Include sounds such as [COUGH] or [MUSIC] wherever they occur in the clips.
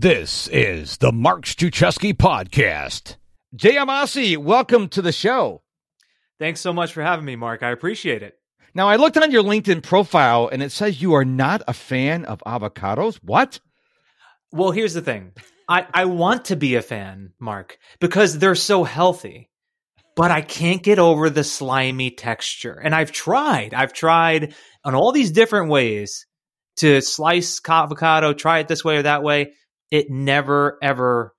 This is the Mark Struczewski podcast. Jay Abbasi, welcome to the show. Thanks so much for having me, Mark. I appreciate it. Now, I looked on your LinkedIn profile and it says you are not a fan of avocados. What? Well, here's the thing I, I want to be a fan, Mark, because they're so healthy, but I can't get over the slimy texture. And I've tried, I've tried on all these different ways to slice avocado, try it this way or that way. It never, ever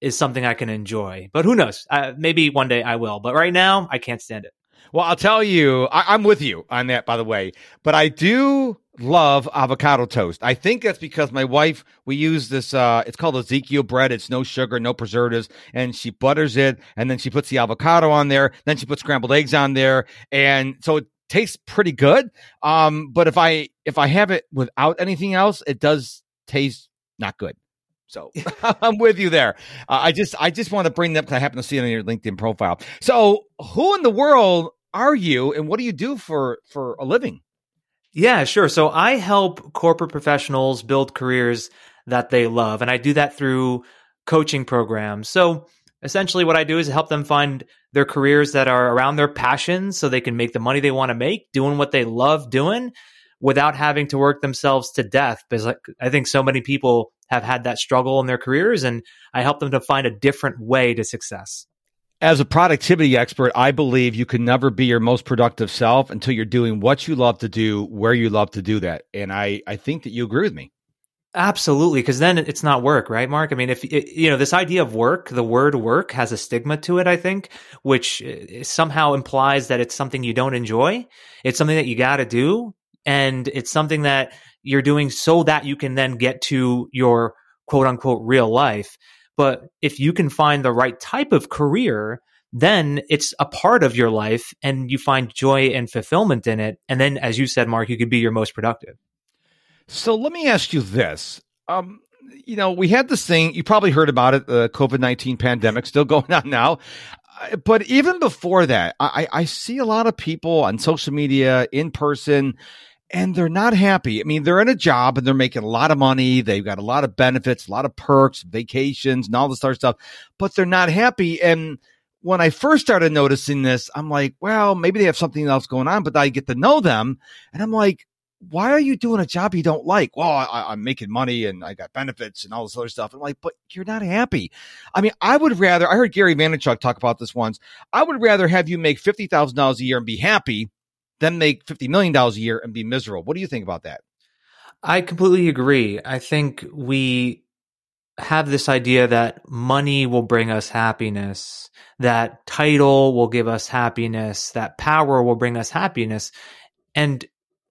is something I can enjoy. But who knows? Uh, maybe one day I will. But right now, I can't stand it. Well, I'll tell you, I, I'm with you on that, by the way. But I do love avocado toast. I think that's because my wife, we use this, uh, it's called Ezekiel bread. It's no sugar, no preservatives. And she butters it and then she puts the avocado on there. Then she puts scrambled eggs on there. And so it tastes pretty good. Um, but if I, if I have it without anything else, it does taste not good. So [LAUGHS] I'm with you there. Uh, I just, I just want to bring that because I happen to see it on your LinkedIn profile. So who in the world are you and what do you do for, for a living? Yeah, sure. So I help corporate professionals build careers that they love, and I do that through coaching programs. So essentially, what I do is help them find their careers that are around their passions so they can make the money they want to make, doing what they love doing without having to work themselves to death. Because I think so many people have had that struggle in their careers, and I help them to find a different way to success as a productivity expert, I believe you can never be your most productive self until you're doing what you love to do, where you love to do that. And I, I think that you agree with me. Absolutely, because then it's not work, right, Mark? I mean, if you know this idea of work, the word work has a stigma to it, I think, which uh, somehow implies that it's something you don't enjoy. It's something that you got to do, and it's something that you're doing so that you can then get to your quote unquote real life. But if you can find the right type of career, then it's a part of your life and you find joy and fulfillment in it. And then, as you said, Mark, you could be your most productive. So let me ask you this. Um, you know, we had this thing, you probably heard about it, the COVID 19 pandemic still [LAUGHS] going on now. Uh, but even before that, I, I see a lot of people on social media, in person, and they're not happy. I mean, they're in a job and they're making a lot of money. They've got a lot of benefits, a lot of perks, vacations, and all this other stuff, but they're not happy. And when I first started noticing this, I'm like, well, maybe they have something else going on, but I get to know them and I'm like, why are you doing a job you don't like? Well, I, am making money and I got benefits and all this other stuff. I'm like, but you're not happy. I mean, I would rather, I heard Gary Vaynerchuk talk about this once. I would rather have you make $50,000 a year and be happy then make $50 million a year and be miserable. What do you think about that? I completely agree. I think we have this idea that money will bring us happiness, that title will give us happiness, that power will bring us happiness. And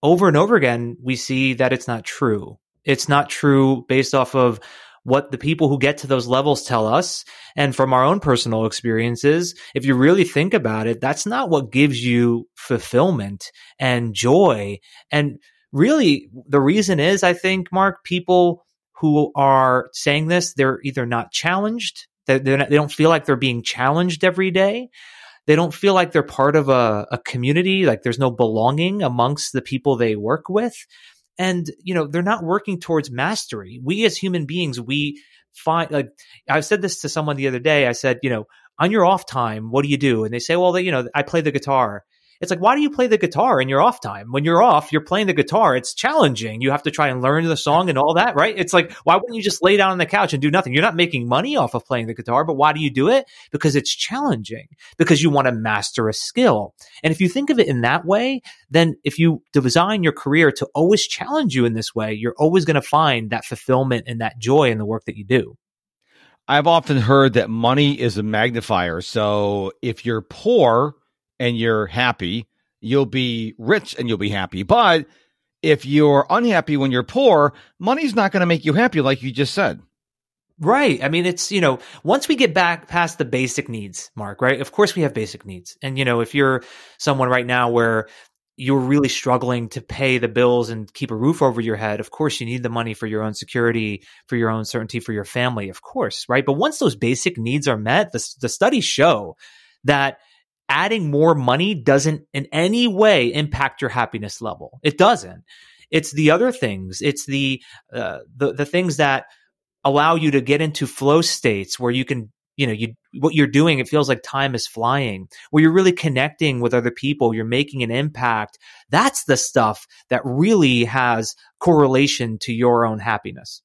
over and over again, we see that it's not true. It's not true based off of what the people who get to those levels tell us and from our own personal experiences. If you really think about it, that's not what gives you fulfillment and joy. And really, the reason is, I think, Mark, people who are saying this, they're either not challenged, not, they don't feel like they're being challenged every day. They don't feel like they're part of a, a community, like there's no belonging amongst the people they work with and you know they're not working towards mastery. We as human beings we find like i said this to someone the other day. I said you know on your off time what do you do? And they say well they, you know i play the guitar it's like, why do you play the guitar in your off time? When you're off, you're playing the guitar. It's challenging. You have to try and learn the song and all that, right? It's like, why wouldn't you just lay down on the couch and do nothing? You're not making money off of playing the guitar, but why do you do it? Because it's challenging, because you want to master a skill. And if you think of it in that way, then if you design your career to always challenge you in this way, you're always going to find that fulfillment and that joy in the work that you do. I've often heard that money is a magnifier. So if you're poor, and you're happy, you'll be rich and you'll be happy. But if you're unhappy when you're poor, money's not going to make you happy, like you just said. Right. I mean, it's, you know, once we get back past the basic needs, Mark, right? Of course we have basic needs. And, you know, if you're someone right now where you're really struggling to pay the bills and keep a roof over your head, of course you need the money for your own security, for your own certainty, for your family, of course, right? But once those basic needs are met, the, the studies show that adding more money doesn't in any way impact your happiness level. It doesn't. It's the other things. It's the uh, the the things that allow you to get into flow states where you can you know you what you're doing it feels like time is flying where you're really connecting with other people you're making an impact that's the stuff that really has correlation to your own happiness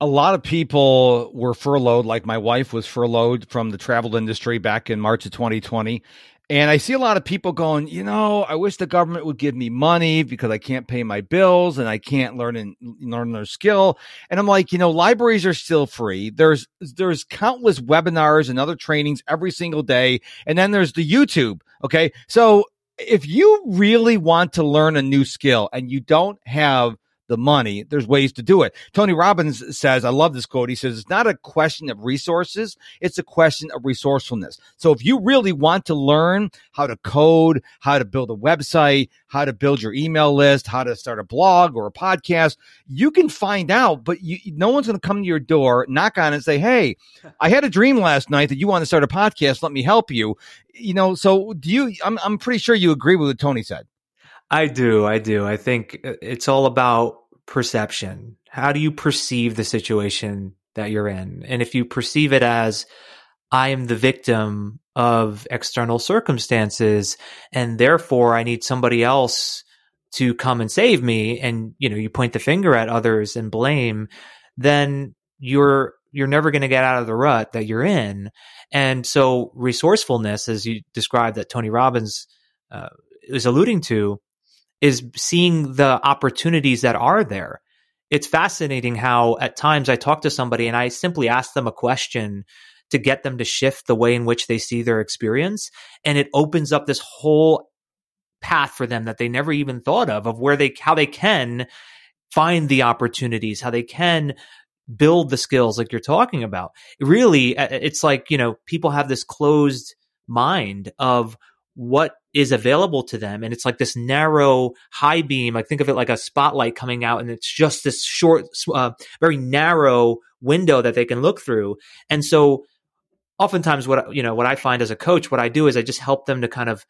a lot of people were furloughed like my wife was furloughed from the travel industry back in March of 2020 and I see a lot of people going, you know, I wish the government would give me money because I can't pay my bills and I can't learn and learn their skill. And I'm like, you know, libraries are still free. There's there's countless webinars and other trainings every single day. And then there's the YouTube. Okay. So if you really want to learn a new skill and you don't have the money, there's ways to do it. Tony Robbins says, I love this quote. He says, it's not a question of resources. It's a question of resourcefulness. So if you really want to learn how to code, how to build a website, how to build your email list, how to start a blog or a podcast, you can find out, but you, no one's going to come to your door, knock on it and say, Hey, [LAUGHS] I had a dream last night that you want to start a podcast. Let me help you. You know, so do you, I'm, I'm pretty sure you agree with what Tony said. I do. I do. I think it's all about perception. How do you perceive the situation that you're in? And if you perceive it as, I am the victim of external circumstances, and therefore I need somebody else to come and save me, and you know, you point the finger at others and blame, then you're you're never going to get out of the rut that you're in. And so resourcefulness, as you described that Tony Robbins uh, is alluding to, is seeing the opportunities that are there. It's fascinating how at times I talk to somebody and I simply ask them a question to get them to shift the way in which they see their experience. And it opens up this whole path for them that they never even thought of, of where they, how they can find the opportunities, how they can build the skills like you're talking about. Really, it's like, you know, people have this closed mind of what is available to them. And it's like this narrow high beam. Like think of it like a spotlight coming out and it's just this short, uh, very narrow window that they can look through. And so oftentimes what, you know, what I find as a coach, what I do is I just help them to kind of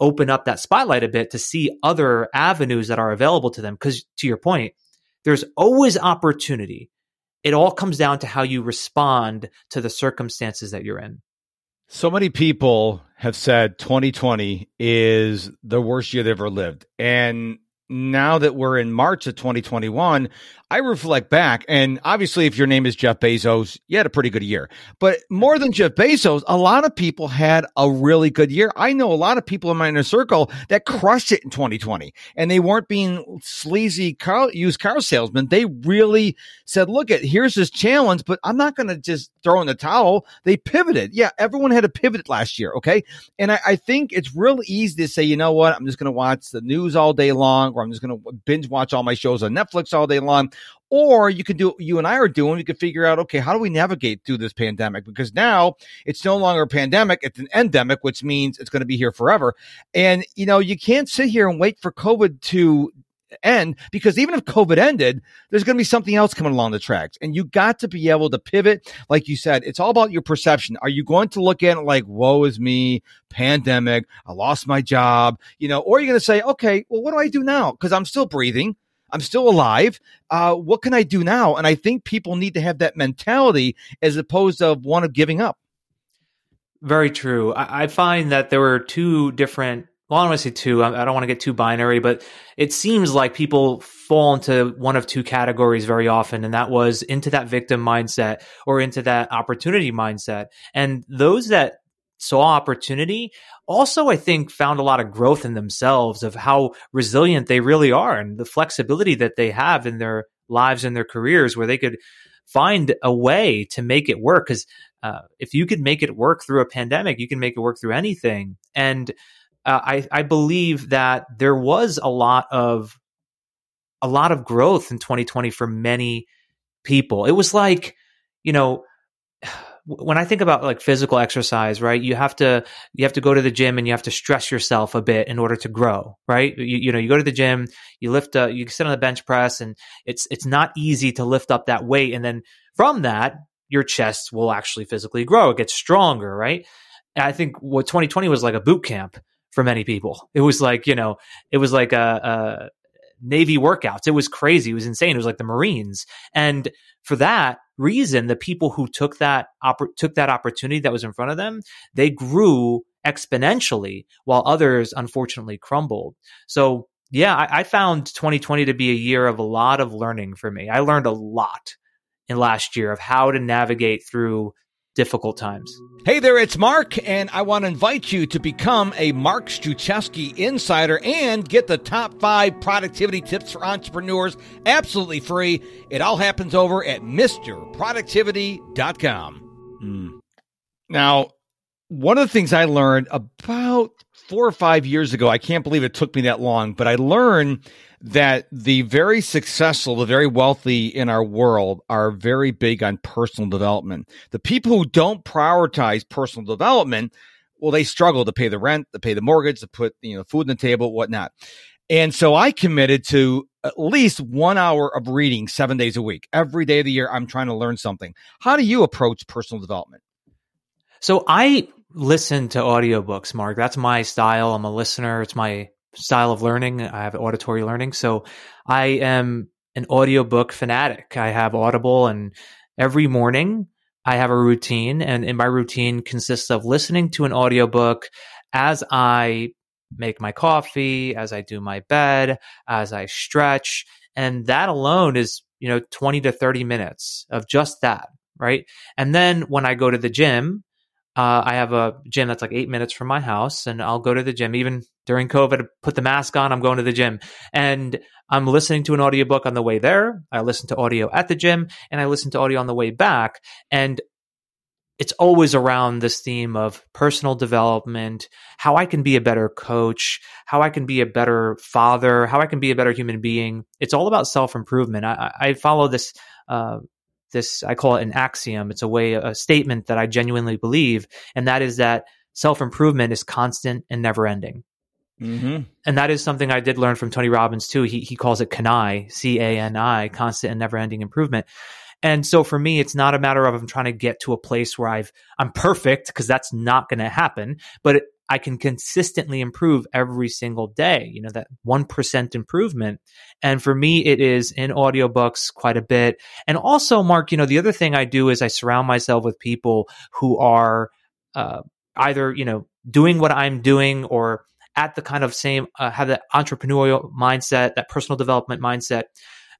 open up that spotlight a bit to see other avenues that are available to them. Cause to your point, there's always opportunity. It all comes down to how you respond to the circumstances that you're in. So many people have said 2020 is the worst year they've ever lived. And now that we're in March of 2021, I reflect back, and obviously, if your name is Jeff Bezos, you had a pretty good year. But more than Jeff Bezos, a lot of people had a really good year. I know a lot of people in my inner circle that crushed it in 2020, and they weren't being sleazy car, used car salesmen. They really said, "Look, at here's this challenge, but I'm not going to just throw in the towel." They pivoted. Yeah, everyone had a pivot last year. Okay, and I, I think it's real easy to say, you know what, I'm just going to watch the news all day long, I'm just going to binge watch all my shows on Netflix all day long. Or you can do what you and I are doing. We can figure out, okay, how do we navigate through this pandemic? Because now it's no longer a pandemic, it's an endemic, which means it's going to be here forever. And, you know, you can't sit here and wait for COVID to end because even if COVID ended, there's going to be something else coming along the tracks. And you got to be able to pivot. Like you said, it's all about your perception. Are you going to look at it like, woe is me, pandemic, I lost my job, you know, or are you going to say, okay, well, what do I do now? Because I'm still breathing. I'm still alive. Uh, what can I do now? And I think people need to have that mentality as opposed to one of giving up. Very true. I, I find that there were two different. Well, I don't want to say two. I, I don't want to get too binary, but it seems like people fall into one of two categories very often, and that was into that victim mindset or into that opportunity mindset. And those that saw opportunity also i think found a lot of growth in themselves of how resilient they really are and the flexibility that they have in their lives and their careers where they could find a way to make it work because uh, if you could make it work through a pandemic you can make it work through anything and uh, I, I believe that there was a lot of a lot of growth in 2020 for many people it was like you know when I think about like physical exercise, right, you have to you have to go to the gym and you have to stress yourself a bit in order to grow, right? You, you know, you go to the gym, you lift, uh, you sit on the bench press, and it's it's not easy to lift up that weight, and then from that, your chest will actually physically grow. It gets stronger, right? And I think what 2020 was like a boot camp for many people. It was like you know, it was like a, a Navy workouts. It was crazy. It was insane. It was like the Marines, and for that reason, the people who took that took that opportunity that was in front of them, they grew exponentially, while others unfortunately crumbled. So yeah, I, I found 2020 to be a year of a lot of learning for me. I learned a lot in last year of how to navigate through difficult times. Hey there, it's Mark, and I want to invite you to become a Mark Struczewski insider and get the top five productivity tips for entrepreneurs absolutely free. It all happens over at MrProductivity.com. Mm. Now, one of the things I learned about four or five years ago, I can't believe it took me that long, but I learned that the very successful, the very wealthy in our world are very big on personal development. The people who don't prioritize personal development, well, they struggle to pay the rent, to pay the mortgage, to put you know food on the table, whatnot. And so I committed to at least one hour of reading seven days a week. Every day of the year, I'm trying to learn something. How do you approach personal development? So I listen to audiobooks, Mark. That's my style. I'm a listener. It's my style of learning. I have auditory learning. So I am an audiobook fanatic. I have Audible and every morning I have a routine and in my routine consists of listening to an audiobook as I make my coffee, as I do my bed, as I stretch. And that alone is, you know, 20 to 30 minutes of just that. Right. And then when I go to the gym, uh, I have a gym that's like eight minutes from my house, and I'll go to the gym. Even during COVID, put the mask on, I'm going to the gym. And I'm listening to an audiobook on the way there. I listen to audio at the gym, and I listen to audio on the way back. And it's always around this theme of personal development, how I can be a better coach, how I can be a better father, how I can be a better human being. It's all about self improvement. I, I, follow this uh, this I call it an axiom. It's a way a statement that I genuinely believe, and that is that self improvement is constant and never ending. Mm-hmm. And that is something I did learn from Tony Robbins too. He he calls it CANI, C A N I, constant and never ending improvement. And so for me, it's not a matter of I'm trying to get to a place where I've I'm perfect because that's not going to happen. But it, I can consistently improve every single day, you know, that 1% improvement. And for me, it is in audiobooks quite a bit. And also, Mark, you know, the other thing I do is I surround myself with people who are uh, either, you know, doing what I'm doing or at the kind of same, uh, have that entrepreneurial mindset, that personal development mindset.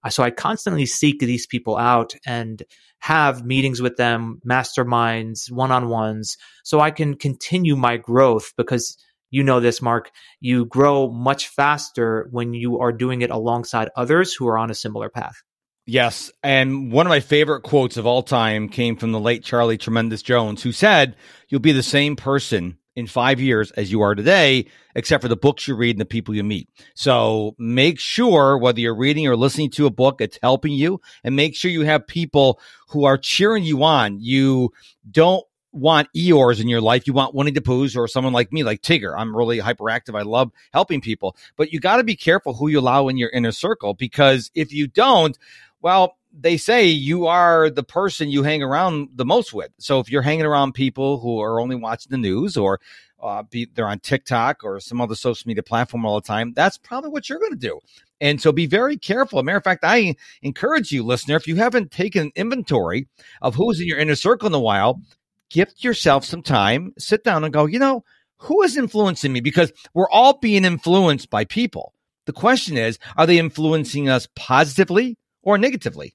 Uh, so I constantly seek these people out and have meetings with them, masterminds, one on ones, so I can continue my growth because you know this, Mark. You grow much faster when you are doing it alongside others who are on a similar path. Yes. And one of my favorite quotes of all time came from the late Charlie Tremendous Jones, who said, You'll be the same person in five years as you are today, except for the books you read and the people you meet. So make sure whether you're reading or listening to a book, it's helping you and make sure you have people who are cheering you on. You don't want Eeyores in your life. You want Winnie the Poohs or someone like me, like Tigger. I'm really hyperactive. I love helping people, but you got to be careful who you allow in your inner circle because if you don't, well, they say you are the person you hang around the most with. So if you're hanging around people who are only watching the news or uh, be, they're on TikTok or some other social media platform all the time, that's probably what you're going to do. And so be very careful. a matter of fact, I encourage you, listener, if you haven't taken inventory of who's in your inner circle in a while, gift yourself some time, sit down and go, you know, who is influencing me? Because we're all being influenced by people. The question is, are they influencing us positively or negatively?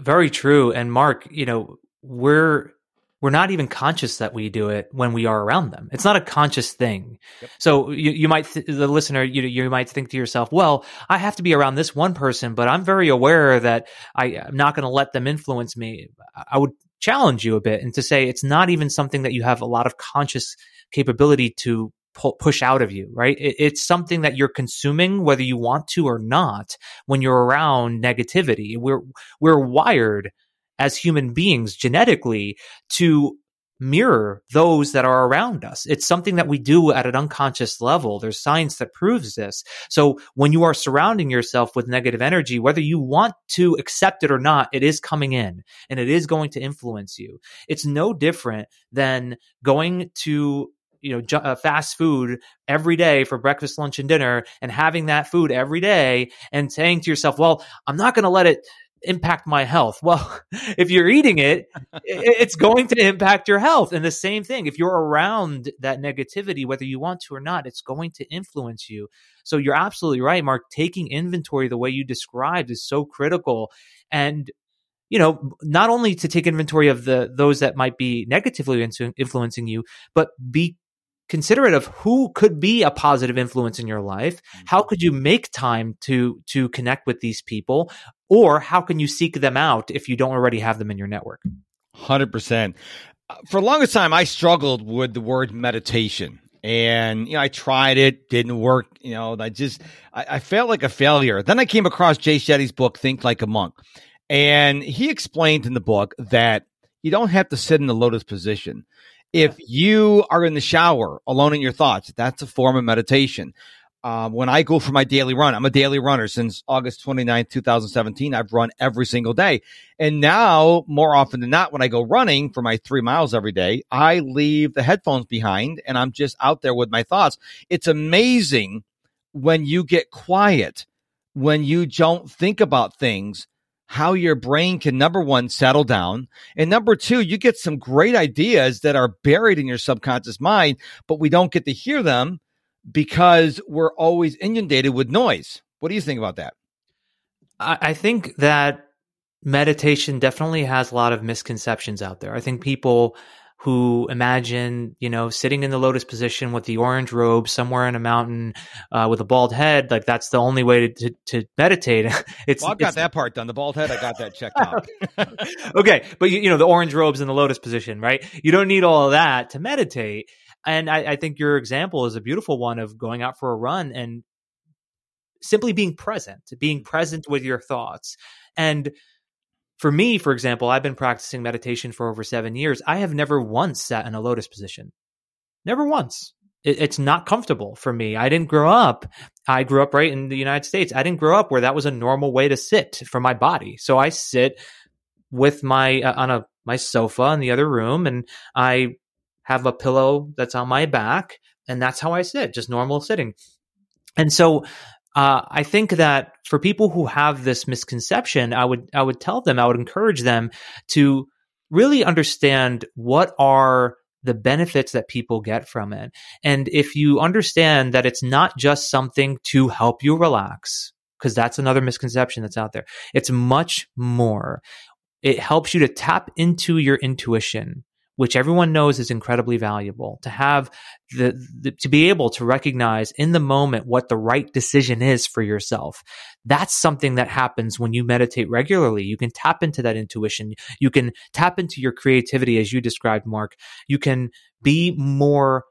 Very true. And Mark, you know, we're we're not even conscious that we do it when we are around them. It's not a conscious thing. Yep. So you, you might, th- the listener, you, you might think to yourself, well, I have to be around this one person, but I'm very aware that I, am not going to let them influence me. I would challenge you a bit and to say it's not even something that you have a lot of conscious capability to pu- push out of you, right? It, it's something that you're consuming whether you want to or not when you're around negativity. We're, we're wired as human beings genetically to mirror those that are around us. It's something that we do at an unconscious level. There's science that proves this. So when you are surrounding yourself with negative energy, whether you want to accept it or not, it is coming in and it is going to influence you. It's no different than going to you know uh, fast food every day for breakfast lunch and dinner and having that food every day and saying to yourself well i'm not going to let it impact my health? [LAUGHS] Well, if you're eating it, it's going to impact your health. And the same thing, if you're around that negativity, whether you want to or not, it's going to influence you. So you're absolutely right, Mark. Taking inventory the way you described is so critical. And you know, not only to take inventory of the those that might be negatively influencing you, but be considerate of who could be a positive influence in your life. How mm-hmm. could you make time to to connect with these people? Or how can you seek them out if you don't already have them in your network? 100% uh, for the longest time i struggled with the word meditation. And you know i tried it didn't work you know i just I, I felt like a failure. Then i came across jay shetty's book think like a monk. And he explained in the book that you don't have to sit in the lotus position if you are in the shower alone in your thoughts, that's a form of meditation. Um, when I go for my daily run, I'm a daily runner since August 29th, 2017. I've run every single day. And now, more often than not, when I go running for my three miles every day, I leave the headphones behind and I'm just out there with my thoughts. It's amazing when you get quiet, when you don't think about things how your brain can number one settle down and number two you get some great ideas that are buried in your subconscious mind but we don't get to hear them because we're always inundated with noise. What do you think about that? I think that meditation definitely has a lot of misconceptions out there. I think people who imagine, you know, sitting in the lotus position with the orange robe somewhere in a mountain uh, with a bald head. Like that's the only way to, to, to meditate. [LAUGHS] it's, well, I got it's, that part done. The bald head, I got that checked out. [LAUGHS] okay. But you, you know, the orange robes in the lotus position, right? You don't need all of that to meditate. And I, I think your example is a beautiful one of going out for a run and simply being present, being present with your thoughts. And for me, for example, I've been practicing meditation for over seven years. I have never once sat in a lotus position. Never once. It, it's not comfortable for me. I didn't grow up. I grew up right in the United States. I didn't grow up where that was a normal way to sit for my body. So I sit with my uh, on a my sofa in the other room, and I have a pillow that's on my back, and that's how I sit, just normal sitting. And so uh, I think that for people who have this misconception, I would I would tell them, I would encourage them to really understand what are the benefits that people get from it. And if you understand that it's not just something to help you relax, because that's another misconception that's out there. It's much more. It helps you to tap into your intuition which everyone knows is incredibly valuable. To have the, the, to be able to recognize in the moment what the right decision is for yourself. That's something that happens when you meditate regularly. You can tap into that intuition. You can tap into your creativity as you described mark. You can be more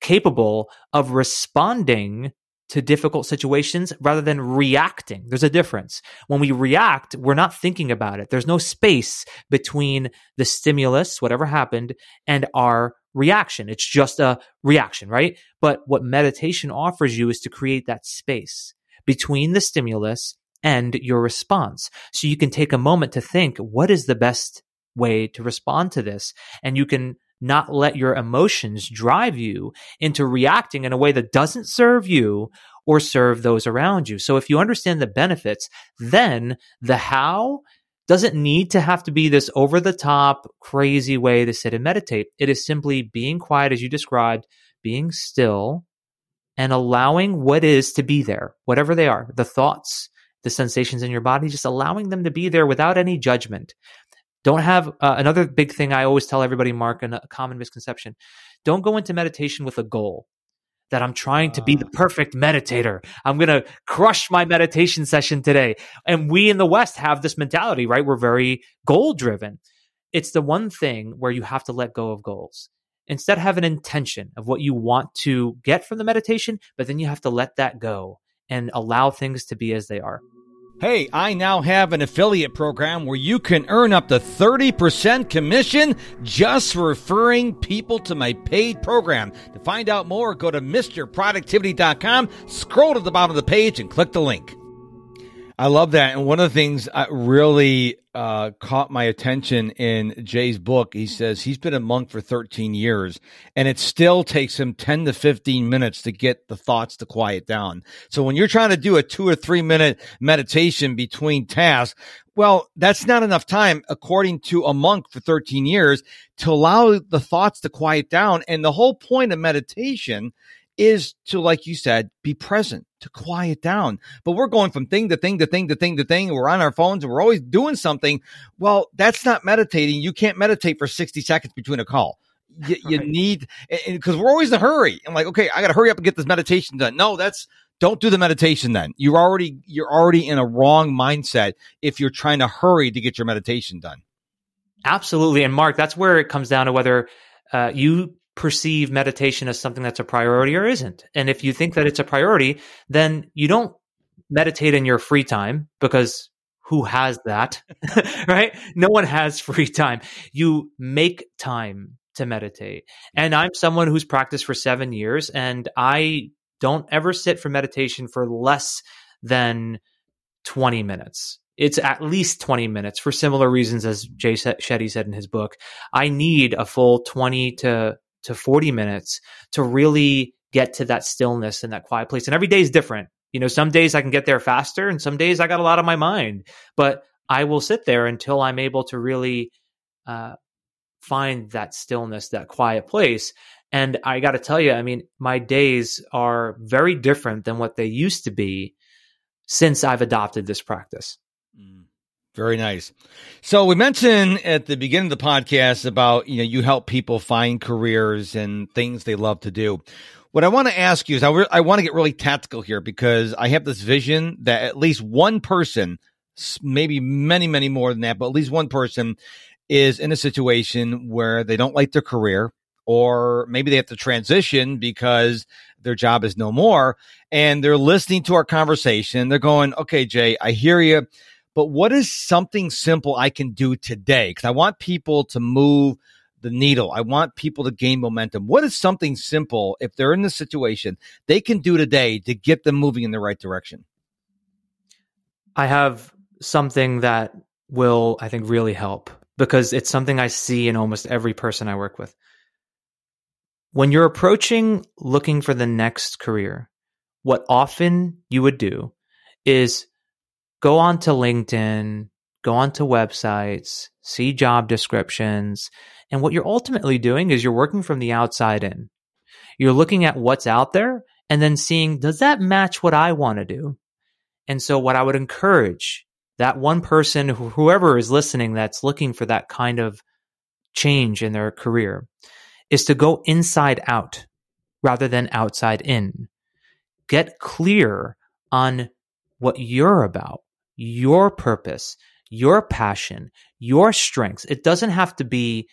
capable of responding to difficult situations rather than reacting. There's a difference. When we react, we're not thinking about it. There's no space between the stimulus, whatever happened, and our reaction. It's just a reaction, right? But what meditation offers you is to create that space between the stimulus and your response. So you can take a moment to think, what is the best way to respond to this? And you can not let your emotions drive you into reacting in a way that doesn't serve you or serve those around you. So if you understand the benefits, then the how doesn't need to have to be this over the top, crazy way to sit and meditate. It is simply being quiet, as you described, being still and allowing what is to be there, whatever they are, the thoughts, the sensations in your body, just allowing them to be there without any judgment. Don't have uh, another big thing I always tell everybody, Mark, and a common misconception. Don't go into meditation with a goal that I'm trying to be the ah. perfect meditator. I'm going to crush my meditation session today. And we in the West have this mentality, right? We're very goal driven. It's the one thing where you have to let go of goals. Instead, have an intention of what you want to get from the meditation, but then you have to let that go and allow things to be as they are. Hey, I now have an affiliate program where you can earn up to 30% commission just referring people to my paid program. To find out more, go to MrProductivity.com, scroll to the bottom of the page, and click the link. I love that. And one of the things that really uh, caught my attention in Jay's book, he says he's been a monk for 13 years and it still takes him 10 to 15 minutes to get the thoughts to quiet down. So when you're trying to do a two or three minute meditation between tasks, well, that's not enough time, according to a monk for 13 years, to allow the thoughts to quiet down. And the whole point of meditation is to, like you said, be present, to quiet down. But we're going from thing to thing to thing to thing to thing. We're on our phones and we're always doing something. Well, that's not meditating. You can't meditate for 60 seconds between a call. You, [LAUGHS] you right. need, because we're always in a hurry. I'm like, okay, I got to hurry up and get this meditation done. No, that's, don't do the meditation then. You're already, you're already in a wrong mindset if you're trying to hurry to get your meditation done. Absolutely. And Mark, that's where it comes down to whether uh, you perceive meditation as something that's a priority or isn't. And if you think that it's a priority, then you don't meditate in your free time because who has that? [LAUGHS] right? No one has free time. You make time to meditate. And I'm someone who's practiced for seven years and I don't ever sit for meditation for less than 20 minutes. It's at least 20 minutes for similar reasons as Jay Shetty said in his book. I need a full 20 to to 40 minutes to really get to that stillness and that quiet place. And every day is different. You know, some days I can get there faster and some days I got a lot on my mind, but I will sit there until I'm able to really uh, find that stillness, that quiet place. And I got to tell you, I mean, my days are very different than what they used to be since I've adopted this practice. Very nice. So we mentioned at the beginning of the podcast about, you know, you help people find careers and things they love to do. What I want to ask you is I, re- I want to get really tactical here because I have this vision that at least one person, maybe many, many more than that, but at least one person is in a situation where they don't like their career or maybe they have to transition because their job is no more and they're listening to our conversation. They're going, okay, Jay, I hear you but what is something simple I can do today? Because I want people to move the needle. I want people to gain momentum. What is something simple if they're in this situation they can do today to get them moving in the right direction? I have something that will, I think, really help because it's something I see in almost every person I work with. When you're approaching looking for the next career, what often you would do is go on to LinkedIn, go on to websites, see job descriptions. And what you're ultimately doing is you're working from the outside in. You're looking at what's out there and then seeing, does that match what I want to do? And so what I would encourage that one person, whoever is listening that's looking for that kind of change in their career is to go inside out rather than outside in. Get clear on what you're about your purpose, your passion, your strengths. It doesn't have to be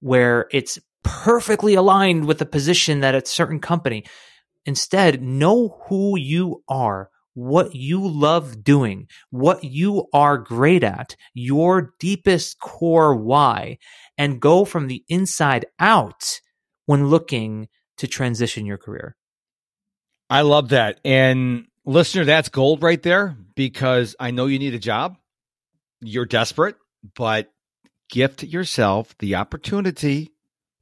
where it's perfectly aligned with the position that a certain company. Instead, know who you are, what you love doing, what you are great at, your deepest core why, and go from the inside out when looking to transition your career. I love that. And Listener, that's gold right there because I know you need a job. You're desperate, but gift yourself the opportunity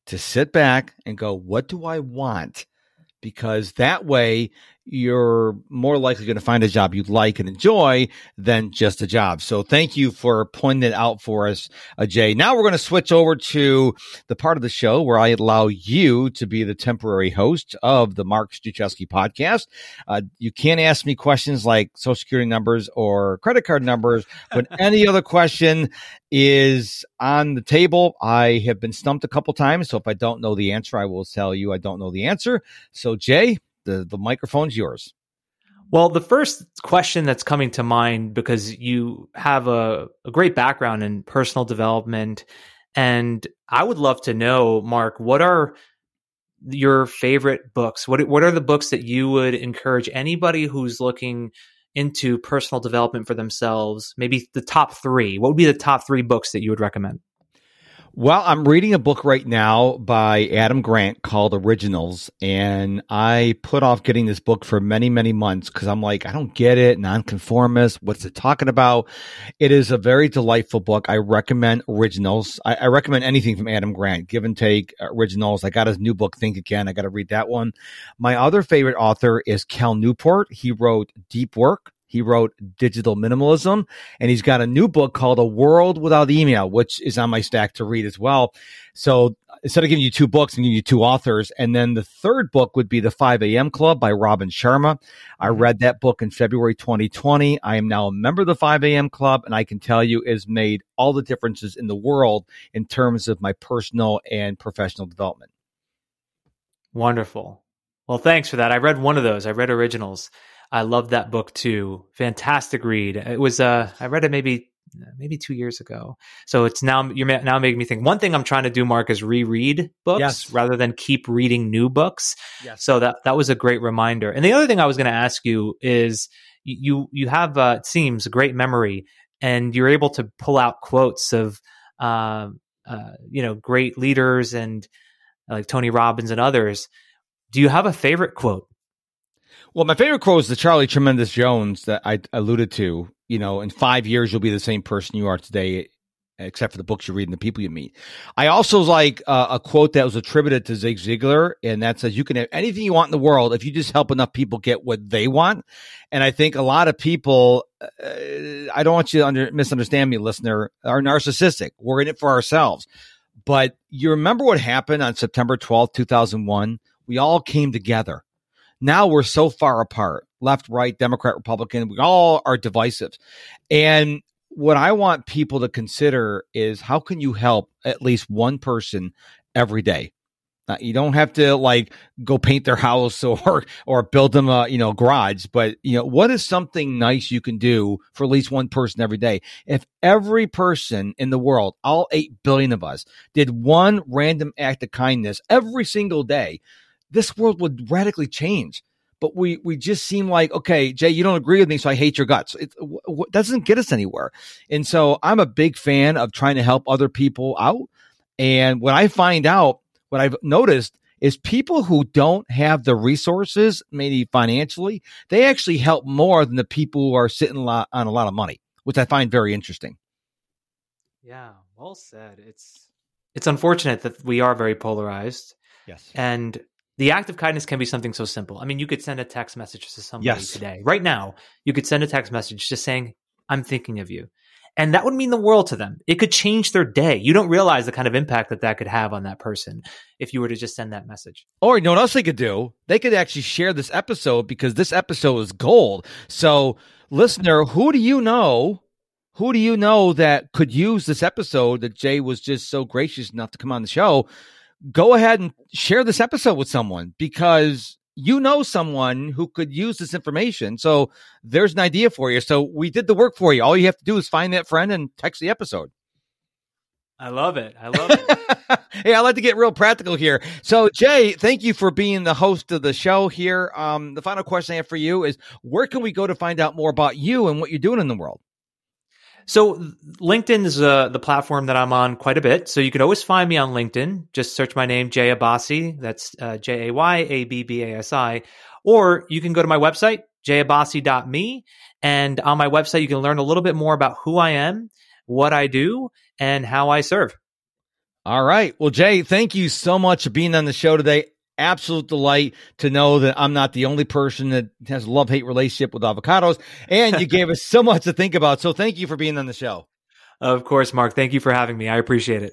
to sit back and go, what do I want? Because that way you're more likely going to find a job you like and enjoy than just a job. So thank you for pointing it out for us, uh, Jay. Now we're going to switch over to the part of the show where I allow you to be the temporary host of the Mark Struczewski podcast. Uh, you can't ask me questions like social security numbers or credit card numbers, but [LAUGHS] any other question is on the table. I have been stumped a couple times. So if I don't know the answer, I will tell you I don't know the answer. So Jay, the the microphone's yours. Well, the first question that's coming to mind because you have a, a great background in personal development, and I would love to know, Mark, what are your favorite books? What what are the books that you would encourage anybody who's looking into personal development for themselves? Maybe the top three. What would be the top three books that you would recommend? Well, I'm reading a book right now by Adam Grant called Originals, and I put off getting this book for many, many months because I'm like, I don't get it, nonconformist. What's it talking about? It is a very delightful book. I recommend Originals. I, I recommend anything from Adam Grant, Give and Take uh, Originals. I got his new book, Think Again. I got to read that one. My other favorite author is Cal Newport. He wrote Deep Work. He wrote Digital Minimalism, and he's got a new book called A World Without Email, which is on my stack to read as well. So instead of giving you two books, I'm giving you two authors. And then the third book would be The 5 a.m. Club by Robin Sharma. I mm-hmm. read that book in February 2020. I am now a member of the 5 a.m. Club, and I can tell you it has made all the differences in the world in terms of my personal and professional development. Wonderful. Well, thanks for that. I read one of those. I read Originals. I love that book too. Fantastic read. It was uh I read it maybe maybe two years ago. So it's now you're now making me think. One thing I'm trying to do, Mark, is reread books yes. rather than keep reading new books. Yes. So that that was a great reminder. And the other thing I was going to ask you is you you have uh, it seems a great memory, and you're able to pull out quotes of uh, uh, you know great leaders and like Tony Robbins and others. Do you have a favorite quote? Well, my favorite quote is the Charlie Tremendous Jones that I alluded to. You know, in five years, you'll be the same person you are today, except for the books you read and the people you meet. I also like uh, a quote that was attributed to Zig Ziglar, and that says, You can have anything you want in the world if you just help enough people get what they want. And I think a lot of people, uh, I don't want you to under, misunderstand me, listener, are narcissistic. We're in it for ourselves. But you remember what happened on September 12th, 2001? We all came together now we're so far apart left, right, Democrat, Republican. We all are divisive. And what I want people to consider is how can you help at least one person every day? Now, you don't have to like go paint their house [LAUGHS] or or build them a you know garage, but you know what is something nice you can do for at least one person every day? If every person in the world, all eight billion of us, did one random act of kindness every single day, this world would radically change. But we we just seem like okay, Jay, you don't agree with me, so I hate your guts. It w- w- doesn't get us anywhere. And so I'm a big fan of trying to help other people out. And what I find out, what I've noticed is people who don't have the resources, maybe financially, they actually help more than the people who are sitting on a lot of money, which I find very interesting. Yeah, well said. It's it's unfortunate that we are very polarized. Yes. And the act of kindness can be something so simple. I mean, you could send a text message to somebody yes. today, right now. You could send a text message just saying, "I'm thinking of you," and that would mean the world to them. It could change their day. You don't realize the kind of impact that that could have on that person if you were to just send that message. Or you know what else they could do? They could actually share this episode because this episode is gold. So, listener, who do you know? Who do you know that could use this episode that Jay was just so gracious enough to come on the show? Go ahead and share this episode with someone because you know someone who could use this information. So there's an idea for you. So we did the work for you. All you have to do is find that friend and text the episode. I love it. I love it. [LAUGHS] hey, I like to get real practical here. So, Jay, thank you for being the host of the show here. Um, the final question I have for you is where can we go to find out more about you and what you're doing in the world? So LinkedIn is uh, the platform that I'm on quite a bit. So you can always find me on LinkedIn. Just search my name, Jay Abbasi. That's uh, J A Y A B B A S I. Or you can go to my website, jayabbasi.me. And on my website, you can learn a little bit more about who I am, what I do, and how I serve. All right. Well, Jay, thank you so much for being on the show today absolute delight to know that I'm not the only person that has a love hate relationship with avocados. And you gave us so much to think about. So thank you for being on the show. Of course, Mark. Thank you for having me. I appreciate it.